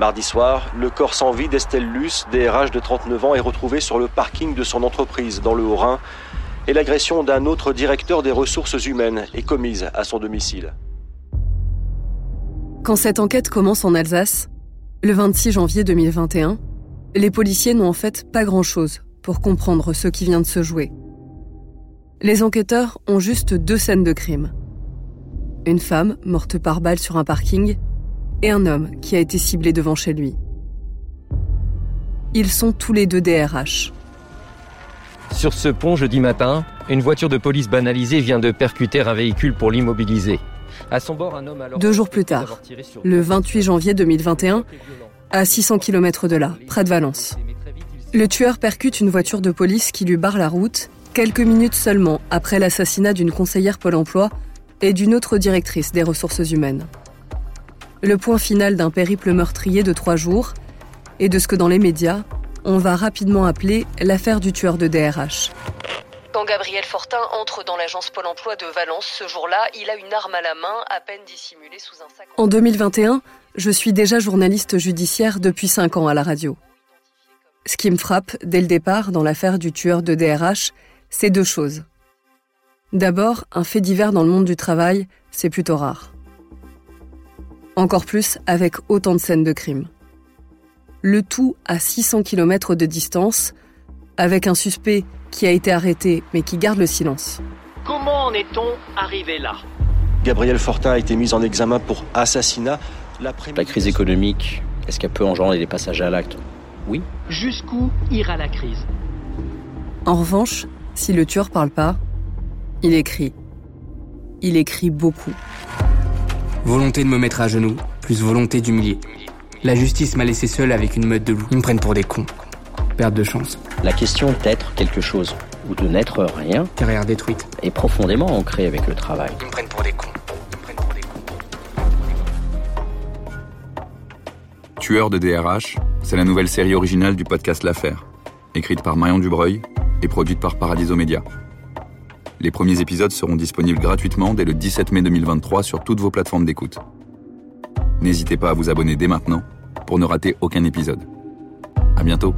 Mardi soir, le corps sans vie d'Estelle Luce, DRH de 39 ans, est retrouvé sur le parking de son entreprise dans le Haut-Rhin et l'agression d'un autre directeur des ressources humaines est commise à son domicile. Quand cette enquête commence en Alsace, le 26 janvier 2021, les policiers n'ont en fait pas grand-chose pour comprendre ce qui vient de se jouer. Les enquêteurs ont juste deux scènes de crime. Une femme morte par balle sur un parking et un homme qui a été ciblé devant chez lui. Ils sont tous les deux DRH. Sur ce pont, jeudi matin, une voiture de police banalisée vient de percuter un véhicule pour l'immobiliser. À son bord, un homme Deux jours plus tard, le 28 janvier 2021, à 600 km de là, près de Valence. Le tueur percute une voiture de police qui lui barre la route, quelques minutes seulement après l'assassinat d'une conseillère Pôle emploi et d'une autre directrice des ressources humaines le point final d'un périple meurtrier de trois jours et de ce que dans les médias, on va rapidement appeler l'affaire du tueur de DRH. Quand Gabriel Fortin entre dans l'agence Pôle emploi de Valence ce jour-là, il a une arme à la main, à peine dissimulée sous un sac. En 2021, je suis déjà journaliste judiciaire depuis cinq ans à la radio. Ce qui me frappe dès le départ dans l'affaire du tueur de DRH, c'est deux choses. D'abord, un fait divers dans le monde du travail, c'est plutôt rare. Encore plus avec autant de scènes de crime. Le tout à 600 km de distance, avec un suspect qui a été arrêté mais qui garde le silence. Comment en est-on arrivé là? Gabriel Fortin a été mis en examen pour assassinat. La crise économique, est-ce qu'elle peut engendrer des passages à l'acte? Oui. Jusqu'où ira la crise? En revanche, si le tueur parle pas, il écrit. Il écrit beaucoup. Volonté de me mettre à genoux, plus volonté d'humilier. La justice m'a laissé seul avec une meute de loups. Ils me prennent pour des cons. Perte de chance. La question d'être quelque chose ou de n'être rien Carrière détruite. est profondément ancrée avec le travail. Ils me prennent pour des cons. Tueur de DRH, c'est la nouvelle série originale du podcast L'Affaire, écrite par Marion Dubreuil et produite par Paradiso Media. Les premiers épisodes seront disponibles gratuitement dès le 17 mai 2023 sur toutes vos plateformes d'écoute. N'hésitez pas à vous abonner dès maintenant pour ne rater aucun épisode. À bientôt!